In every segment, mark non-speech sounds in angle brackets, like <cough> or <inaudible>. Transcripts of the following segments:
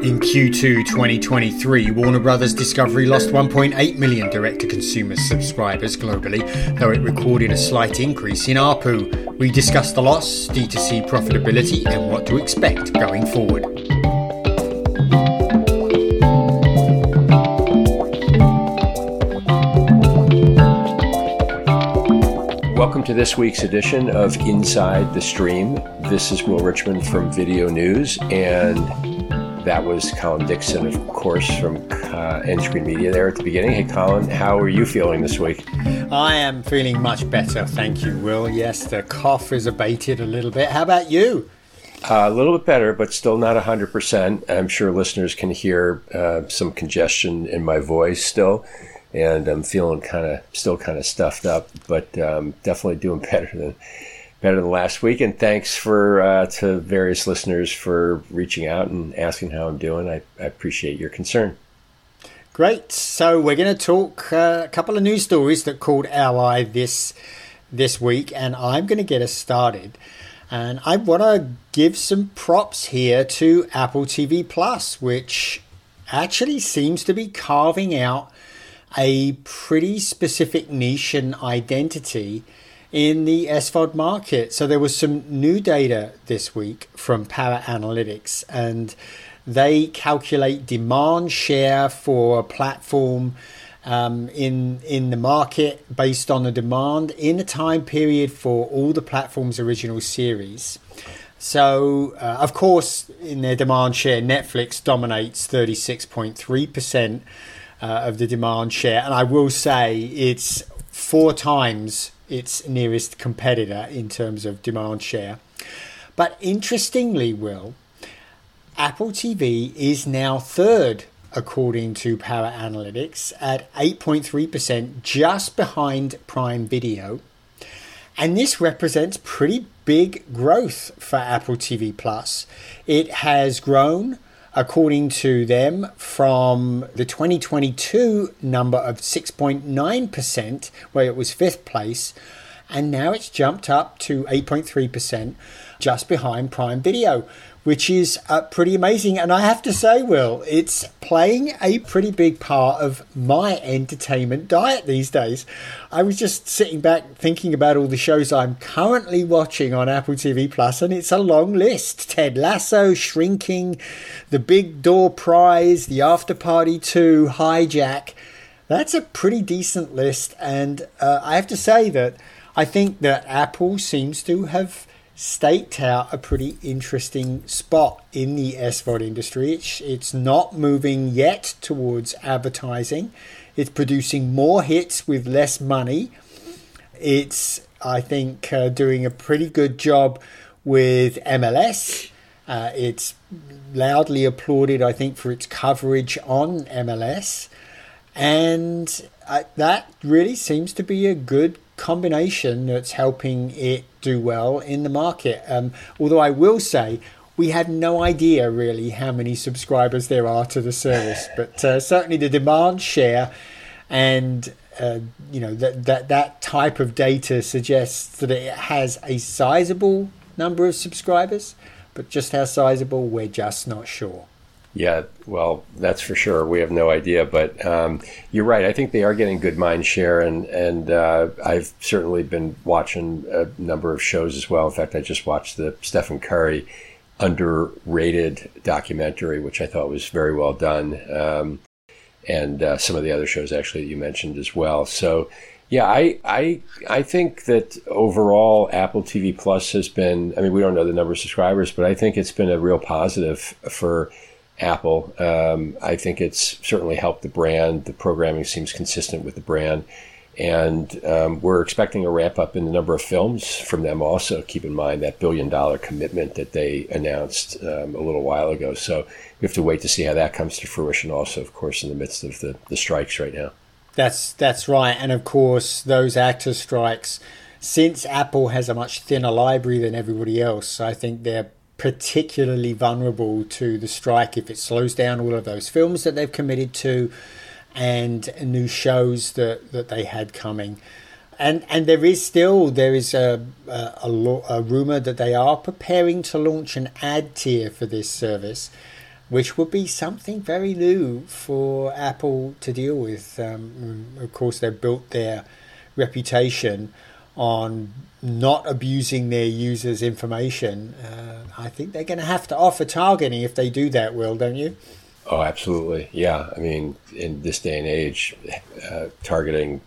In Q2 2023, Warner Bros. Discovery lost 1.8 million direct to consumer subscribers globally, though it recorded a slight increase in ARPU. We discussed the loss, D2C profitability, and what to expect going forward. Welcome to this week's edition of Inside the Stream. This is Will Richmond from VideoNuze, and that was Colin Dixon, of course, from uh, nScreenMedia there at the beginning. Hey, Colin, how are you feeling this week? I am feeling much better, thank you, Will. Yes, the cough is abated a little bit. How about you? Uh, a little bit better, but still not 100%. I'm sure listeners can hear uh, some congestion in my voice still, and I'm feeling kind of still kind of stuffed up, but um, definitely doing <laughs> better than better than last week. And thanks for uh, to various listeners for reaching out and asking how I'm doing. I, I appreciate your concern. Great. So we're going to talk uh, a couple of news stories that called our eye this this week, and I'm going to get us started. And I want to give some props here to Apple TV Plus, which actually seems to be carving out a pretty specific niche and identity in the SVOD market. So there was some new data this week from Parrot Analytics, and they calculate demand share for a platform um, in in the market based on the demand in a time period for all the platform's original series. So, uh, of course, in their demand share, Netflix dominates 36.3% uh, of the demand share. And I will say it's four times its nearest competitor in terms of demand share. But interestingly, Will, Apple TV is now third according to Parrot Analytics at 8.3%, just behind Prime Video. And this represents pretty big growth for Apple TV Plus. It has grown according to them, from the 2022 number of 6.9%, where it was fifth place, and now it's jumped up to 8.3%, just behind Prime Video which is uh, pretty amazing. And I have to say, Will, it's playing a pretty big part of my entertainment diet these days. I was just sitting back thinking about all the shows I'm currently watching on Apple TV Plus, and it's a long list Ted Lasso, Shrinking, The Big Door Prize, The After Party 2, Hijack. That's a pretty decent list. And uh, I have to say that I think that Apple seems to have staked out a pretty interesting spot in the SVOD industry. It's, it's not moving yet towards advertising. It's producing more hits with less money. It's, I think, uh, doing a pretty good job with MLS. Uh, it's loudly applauded, I think, for its coverage on MLS. And uh, that really seems to be a good combination that's helping it do well in the market. Um, although I will say, we had no idea really how many subscribers there are to the service, <laughs> but uh, certainly the demand share and uh, you know that that that type of data suggests that it has a sizable number of subscribers, but just how sizable we're just not sure. Yeah, well, that's for sure. We have no idea, but um, you're right. I think they are getting good mind share, and and uh, I've certainly been watching a number of shows as well. In fact, I just watched the Stephen Curry underrated documentary, which I thought was very well done, um, and uh, some of the other shows actually that you mentioned as well. So. Yeah, I, I I think that overall Apple TV Plus has been. I mean, we don't know the number of subscribers, but I think it's been a real positive for Apple. Um, I think it's certainly helped the brand. The programming seems consistent with the brand. And um, we're expecting a ramp up in the number of films from them also. Keep in mind that billion dollar commitment that they announced um, a little while ago. So we have to wait to see how that comes to fruition, also, of course, in the midst of the, the strikes right now. That's, that's right. And of course, those actor strikes, since Apple has a much thinner library than everybody else, I think they're particularly vulnerable to the strike if it slows down all of those films that they've committed to and new shows that, that they had coming. And and there is still there is a a, a, a rumor that they are preparing to launch an ad tier for this service. which would be something very new for Apple to deal with. Um, of course, they've built their reputation on not abusing their users' information. Uh, I think they're going to have to offer targeting if they do that, Will, don't you? Oh, absolutely. Yeah. I mean, in this day and age, uh, targeting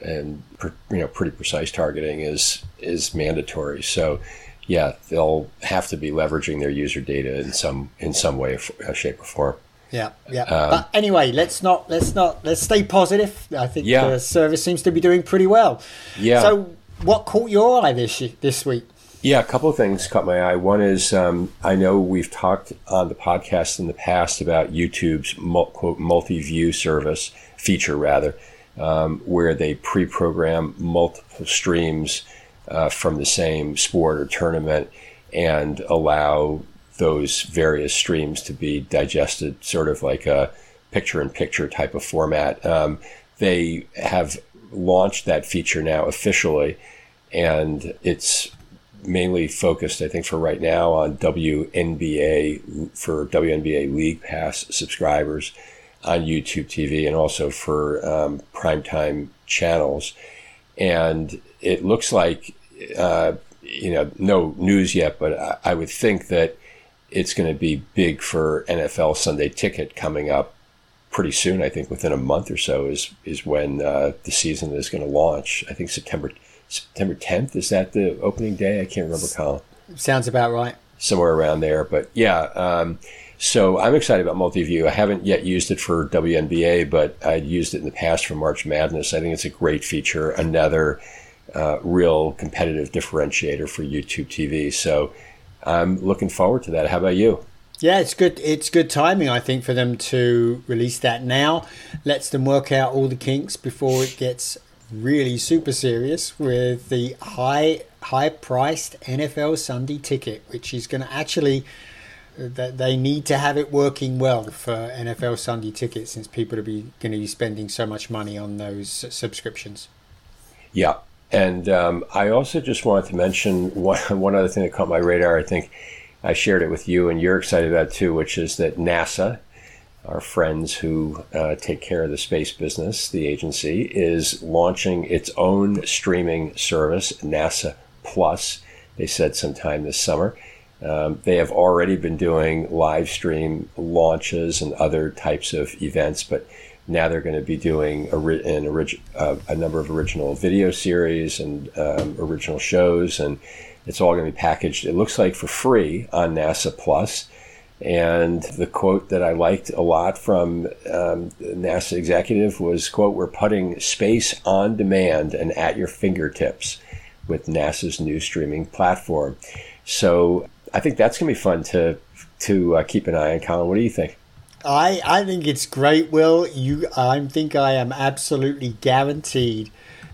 and you know pretty precise targeting is is mandatory. So yeah, they'll have to be leveraging their user data in some in some way, uh, shape, or form. Yeah, yeah. Um, but anyway, let's not let's not let's stay positive. I think yeah. the service seems to be doing pretty well. Yeah. So, what caught your eye this this week? Yeah, a couple of things caught my eye. One is um, I know we've talked on the podcast in the past about YouTube's quote multi-view service feature, rather, um, where they pre-program multiple streams uh, from the same sport or tournament and allow those various streams to be digested sort of like a picture in picture type of format. Um, they have launched that feature now officially, and it's mainly focused, I think, for right now on WNBA for WNBA League Pass subscribers on YouTube TV and also for um, primetime channels. And it looks like, uh, you know, no news yet, but I, I would think that it's going to be big for NFL Sunday Ticket coming up pretty soon. I think within a month or so is is when uh, the season is going to launch. I think September September 10th is that the opening day? I can't remember, Colin. Sounds about right. Somewhere around there, but yeah. Um, so I'm excited about multi-view. I haven't yet used it for WNBA, but I'd used it in the past for March Madness. I think it's a great feature. Another uh, real competitive differentiator for YouTube TV. So I'm looking forward to that. How about you? Yeah, it's good. It's good timing, I think, for them to release that now. Lets them work out all the kinks before it gets really super serious with the high high priced NFL Sunday ticket, which is going to actually that they need to have it working well for NFL Sunday tickets since people are be, going to be spending so much money on those subscriptions. Yeah, and um, I also just wanted to mention one, <laughs> one other thing that caught my radar. I think I shared it with you, and you're excited about too, which is that NASA, our friends who uh, take care of the space business, the agency, is launching its own streaming service, NASA Plus. They said sometime this summer. Um, they have already been doing live stream launches and other types of events, but now they're going to be doing a, an orig- uh, a number of original video series and um, original shows, and it's all going to be packaged. It looks like for free on NASA Plus. And the quote that I liked a lot from um, NASA executive was, "quote We're putting space on demand and at your fingertips with NASA's new streaming platform." So I think that's going to be fun to to uh, keep an eye on. Colin, what do you think? I I think it's great, Will. You, I think I am absolutely guaranteed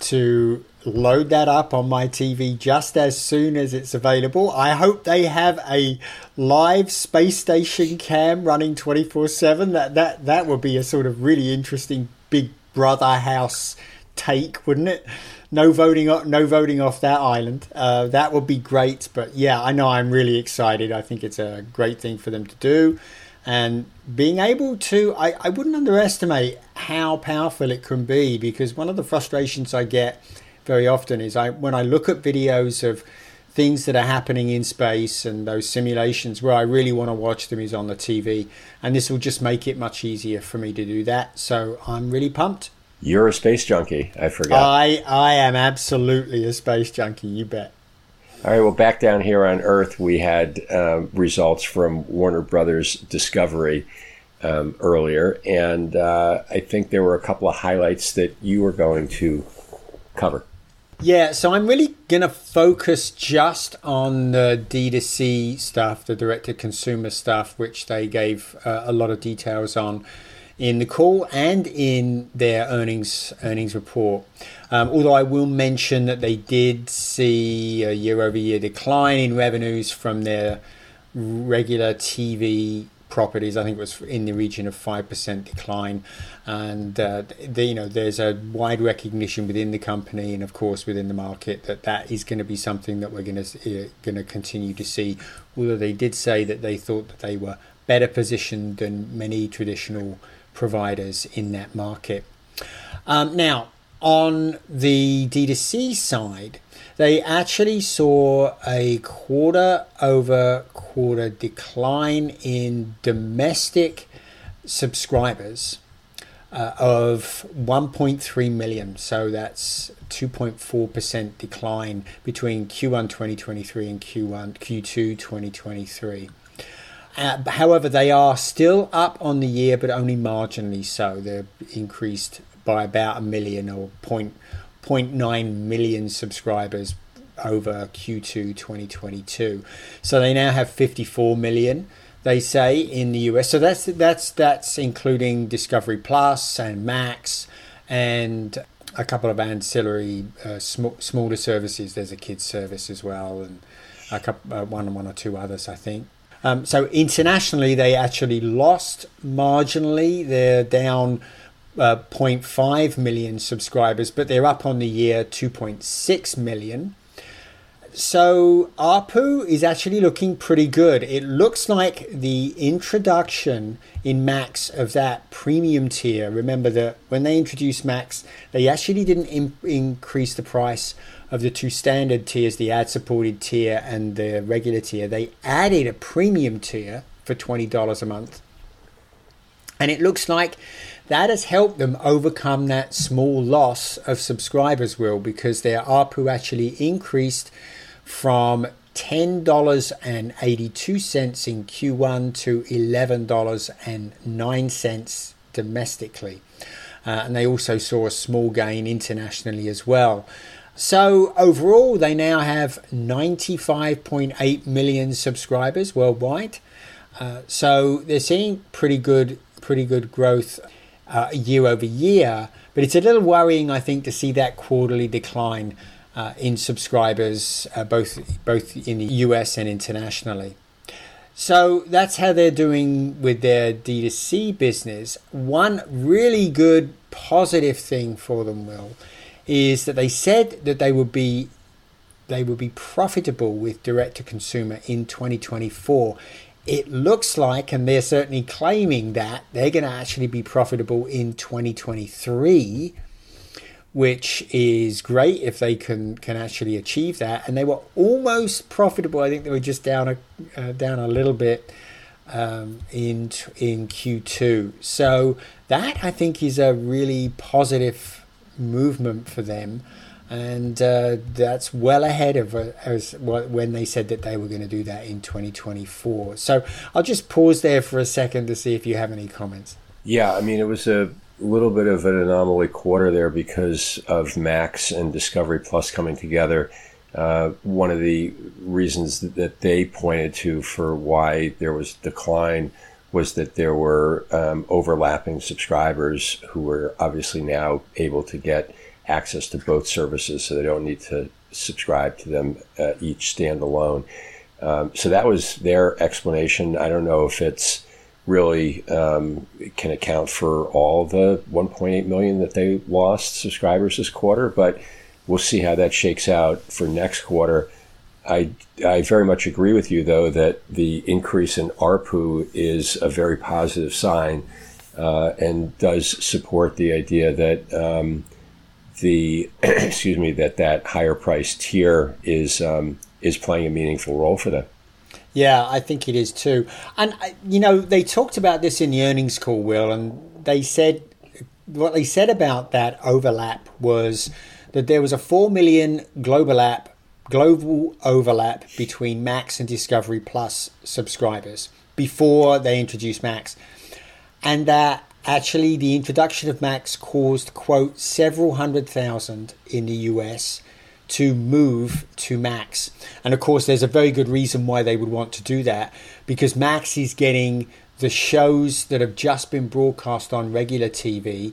to load that up on my TV just as soon as it's available. I hope they have a live space station cam running 24/7. That that that would be a sort of really interesting Big Brother house take, wouldn't it? No voting, no voting off that island. Uh, that would be great. But yeah, I know I'm really excited. I think it's a great thing for them to do and being able to I, I wouldn't underestimate how powerful it can be because one of the frustrations i get very often is i when i look at videos of things that are happening in space and those simulations where i really want to watch them is on the tv and this will just make it much easier for me to do that. So i'm really pumped. You're a space junkie i forgot. I i am absolutely a space junkie you bet. All right, well, back down here on Earth, we had uh, results from Warner Brothers Discovery um, earlier, and uh, I think there were a couple of highlights that you were going to cover. Yeah, so I'm really going to focus just on the D2C stuff, the direct to consumer stuff, which they gave uh, a lot of details on in the call and in their earnings earnings report. Um, although I will mention that they did see a year over year decline in revenues from their regular TV properties. I think it was in the region of five percent decline, and uh, the, you know there's a wide recognition within the company and of course within the market that that is going to be something that we're going to uh, going to continue to see. Although they did say that they thought that they were better positioned than many traditional providers in that market. Um, now, on the D2C side, they actually saw a quarter over quarter decline in domestic subscribers uh, of 1.3 million. So that's 2.4% decline between Q1 2023 and Q1 Q2 2023. Uh, however, they are still up on the year, but only marginally so. They're increased by about a million or point, 0.9 million subscribers over Q2 2022. So they now have 54 million they say in the US. So that's that's that's including Discovery Plus and Max and a couple of ancillary uh, sm- smaller services. There's a kids service as well, and a couple uh, one one or two others, I think. Um, so internationally, they actually lost marginally. They're down uh, 0.5 million subscribers, but they're up on the year 2.6 million. So ARPU is actually looking pretty good. It looks like the introduction in Max of that premium tier. Remember that when they introduced Max, they actually didn't in- increase the price of the two standard tiers, the ad-supported tier and the regular tier. They added a premium tier for twenty dollars a month, and it looks like that has helped them overcome that small loss of subscribers, will, because their ARPU actually increased from $10.82 in Q1 to $11.09 domestically. Uh, and they also saw a small gain internationally as well. So overall, they now have 95.8 million subscribers worldwide. Uh, so they're seeing pretty good, pretty good growth uh, year over year. But it's a little worrying, I think, to see that quarterly decline uh, in subscribers, uh, both both in the US and internationally. So that's how they're doing with their D2C business. One really good positive thing for them, Will, is that they said that they would be they would be profitable with direct to consumer in 2024. It looks like, and they're certainly claiming that they're going to actually be profitable in 2023 which is great if they can can actually achieve that. And they were almost profitable. I think they were just down a uh, down a little bit um, in in Q2. So that I think is a really positive movement for them. And uh, that's well ahead of uh, when they said that they were going to do that in 2024. So I'll just pause there for a second to see if you have any comments. Yeah, I mean, it was a little bit of an anomaly quarter there because of Max and Discovery Plus coming together. Uh, one of the reasons that they pointed to for why there was decline was that there were um, overlapping subscribers who were obviously now able to get access to both services, so they don't need to subscribe to them uh, each standalone. Um, so that was their explanation. I don't know if it's really um, can account for all the 1.8 million that they lost subscribers this quarter, but we'll see how that shakes out for next quarter. I, I very much agree with you, though, that the increase in ARPU is a very positive sign uh, and does support the idea that um, the <clears throat> excuse me that that higher price tier is um, is playing a meaningful role for them. Yeah, I think it is too. And, uh, you know, they talked about this in the earnings call, Will, and they said what they said about that overlap was that there was a 4 million global app global overlap between Max and Discovery Plus subscribers before they introduced Max. And that actually the introduction of Max caused, quote, several hundred thousand in the US to move to Max. And of course, there's a very good reason why they would want to do that because Max is getting the shows that have just been broadcast on regular TV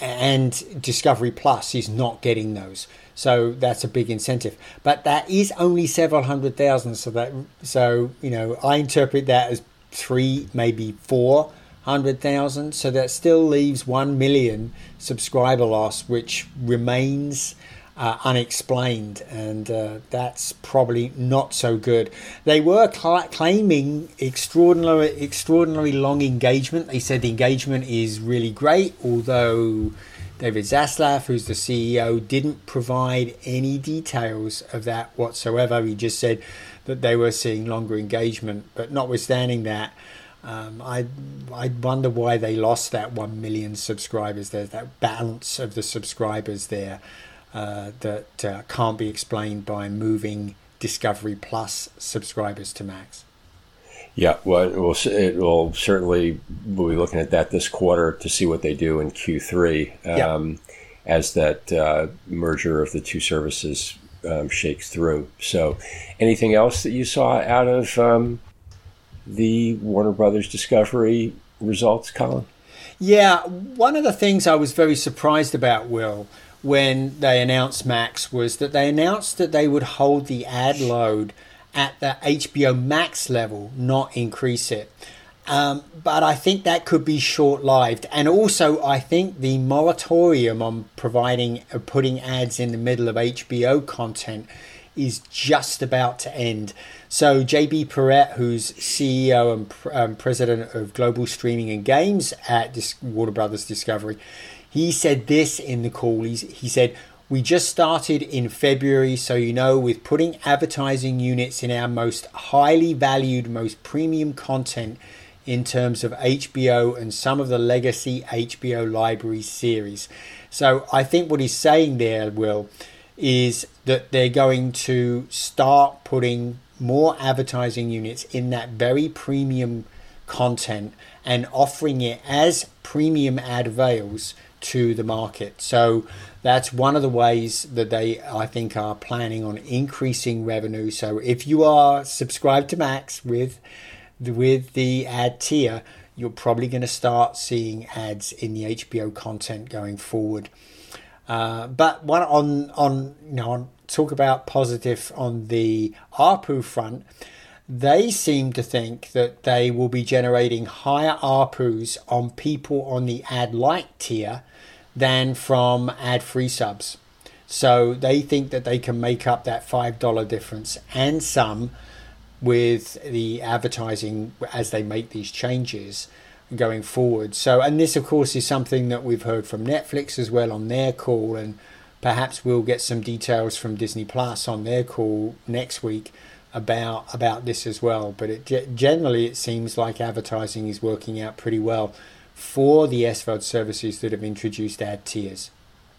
and Discovery Plus is not getting those. So that's a big incentive. But that is only several hundred thousand. So that so you know I interpret that as three, maybe four hundred thousand. So that still leaves one million subscriber loss, which remains uh, unexplained, and uh, that's probably not so good. They were cl- claiming extraordinary, extraordinary long engagement. They said the engagement is really great, although David Zaslav, who's the CEO, didn't provide any details of that whatsoever. He just said that they were seeing longer engagement, but notwithstanding that. Um, I I wonder why they lost that one million subscribers. There's that balance of the subscribers there uh, that uh, can't be explained by moving Discovery Plus subscribers to Max. Yeah, well, it will, it will certainly we'll be looking at that this quarter to see what they do in Q3 um, yeah. as that uh, merger of the two services um, shakes through. So, anything else that you saw out of um, the Warner Brothers Discovery results, Colin? Yeah, one of the things I was very surprised about, Will, when they announced Max was that they announced that they would hold the ad load at the HBO Max level, not increase it. Um, but I think that could be short lived. And also, I think the moratorium on providing, uh, putting ads in the middle of HBO content is just about to end. So, JB Perrette, who's CEO and um, president of global streaming and games at Warner Brothers Discovery, he said this in the call. He's, he said, We just started in February, so you know, with putting advertising units in our most highly valued, most premium content in terms of HBO and some of the legacy HBO library series. So I think what he's saying there, Will, is that they're going to start putting more advertising units in that very premium content and offering it as premium ad avails to the market. So that's one of the ways that they, I think, are planning on increasing revenue. So if you are subscribed to Max with with the ad tier, you're probably going to start seeing ads in the HBO content going forward. Uh, but one on on you know on talk about positive on the ARPU front they seem to think that they will be generating higher ARPUs on people on the ad light tier than from ad free subs. So they think that they can make up that $5 difference and some with the advertising as they make these changes going forward. So, and this, of course, is something that we've heard from Netflix as well on their call, and perhaps we'll get some details from Disney Plus on their call next week about about this as well. But it generally it seems like advertising is working out pretty well for the SVOD services that have introduced ad tiers.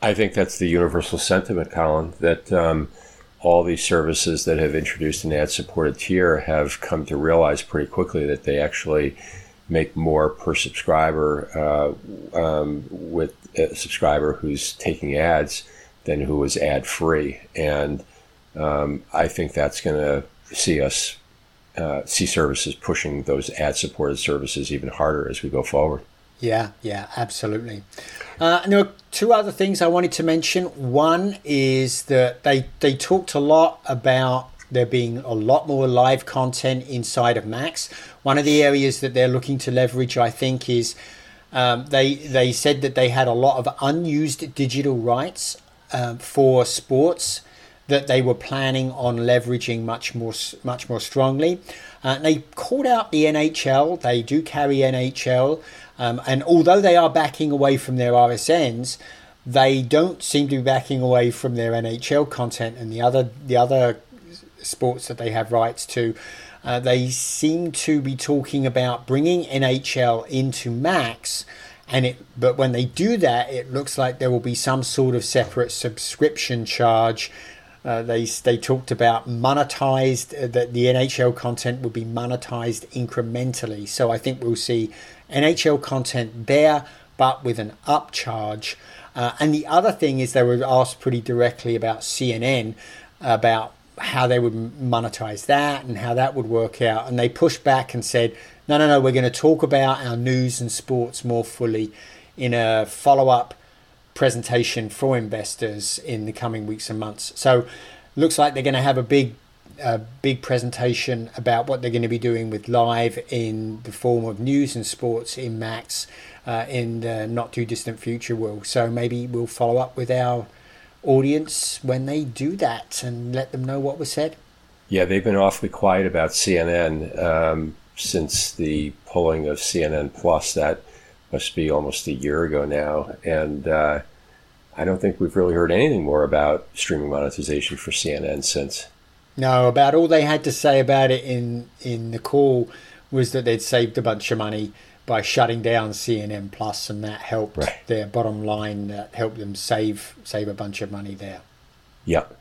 I think that's the universal sentiment, Colin. That um, all these services that have introduced an ad-supported tier have come to realize pretty quickly that they actually make more per subscriber uh, um, with a subscriber who's taking ads than who is ad free. And um, I think that's going to see us uh, see services pushing those ad supported services even harder as we go forward. Yeah, yeah, absolutely. Uh, and there are two other things I wanted to mention. One is that they they talked a lot about there being a lot more live content inside of Max. One of the areas that they're looking to leverage, I think, is um, they they said that they had a lot of unused digital rights um, for sports that they were planning on leveraging much more much more strongly. Uh, they called out the NHL. They do carry NHL, um, and although they are backing away from their RSNs, they don't seem to be backing away from their NHL content and the other the other sports that they have rights to. Uh, they seem to be talking about bringing NHL into Max, and it. But when they do that, it looks like there will be some sort of separate subscription charge uh, they they talked about monetized uh, that the NHL content will be monetized incrementally. So I think we'll see NHL content there, but with an upcharge. Uh, and the other thing is they were asked pretty directly about CNN about how they would monetize that and how that would work out. And they pushed back and said, no, no, no, we're going to talk about our news and sports more fully in a follow up presentation for investors in the coming weeks and months. So, looks like they're going to have a big, uh, big presentation about what they're going to be doing with live in the form of news and sports in Max uh, in the not too distant future. Will so maybe we'll follow up with our audience when they do that and let them know what was said? Yeah, they've been awfully quiet about CNN um, since the pulling of CNN Plus. That must be almost a year ago now, and uh, I don't think we've really heard anything more about streaming monetization for CNN since. No, about all they had to say about it in in the call was that they'd saved a bunch of money by shutting down CNN Plus, and that helped right. their bottom line. That helped them save save a bunch of money there. Yep.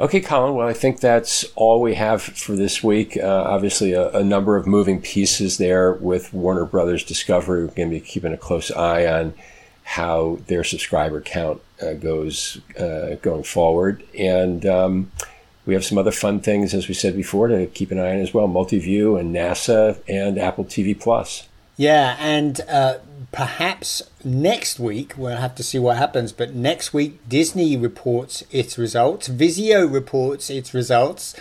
Okay, Colin. Well, I think that's all we have for this week. Uh, obviously, a, a, number of moving pieces there with Warner Brothers Discovery. We're going to be keeping a close eye on how their subscriber count uh, goes uh, going forward, and um, we have some other fun things, as we said before, to keep an eye on as well. Multiview and NASA and Apple TV Plus. Yeah, and uh, perhaps next week we'll have to see what happens. But next week Disney reports its results, Vizio reports its results.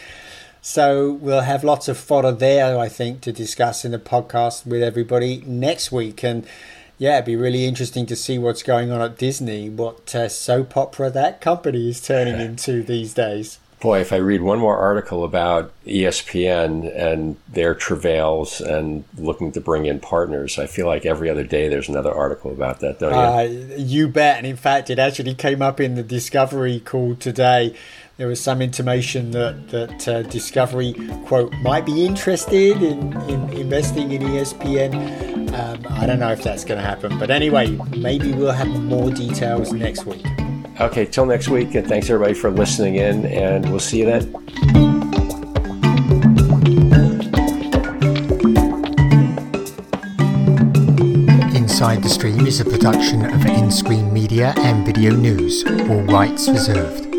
So we'll have lots of fodder there, I think, to discuss in the podcast with everybody next week. And yeah, it'd be really interesting to see what's going on at Disney, what uh, soap opera that company is turning <laughs> into these days boy, if I read one more article about ESPN and their travails and looking to bring in partners, I feel like every other day there's another article about that, don't you? Uh, you bet. And in fact, it actually came up in the Discovery call today. There was some intimation that, that uh, Discovery, quote, might be interested in, in investing in ESPN. Um, I don't know if that's going to happen. But anyway, maybe we'll have more details next week. Okay, till next week, and thanks everybody for listening in, and we'll see you then. Inside the Stream is a production of nScreenMedia and VideoNuze, all rights reserved.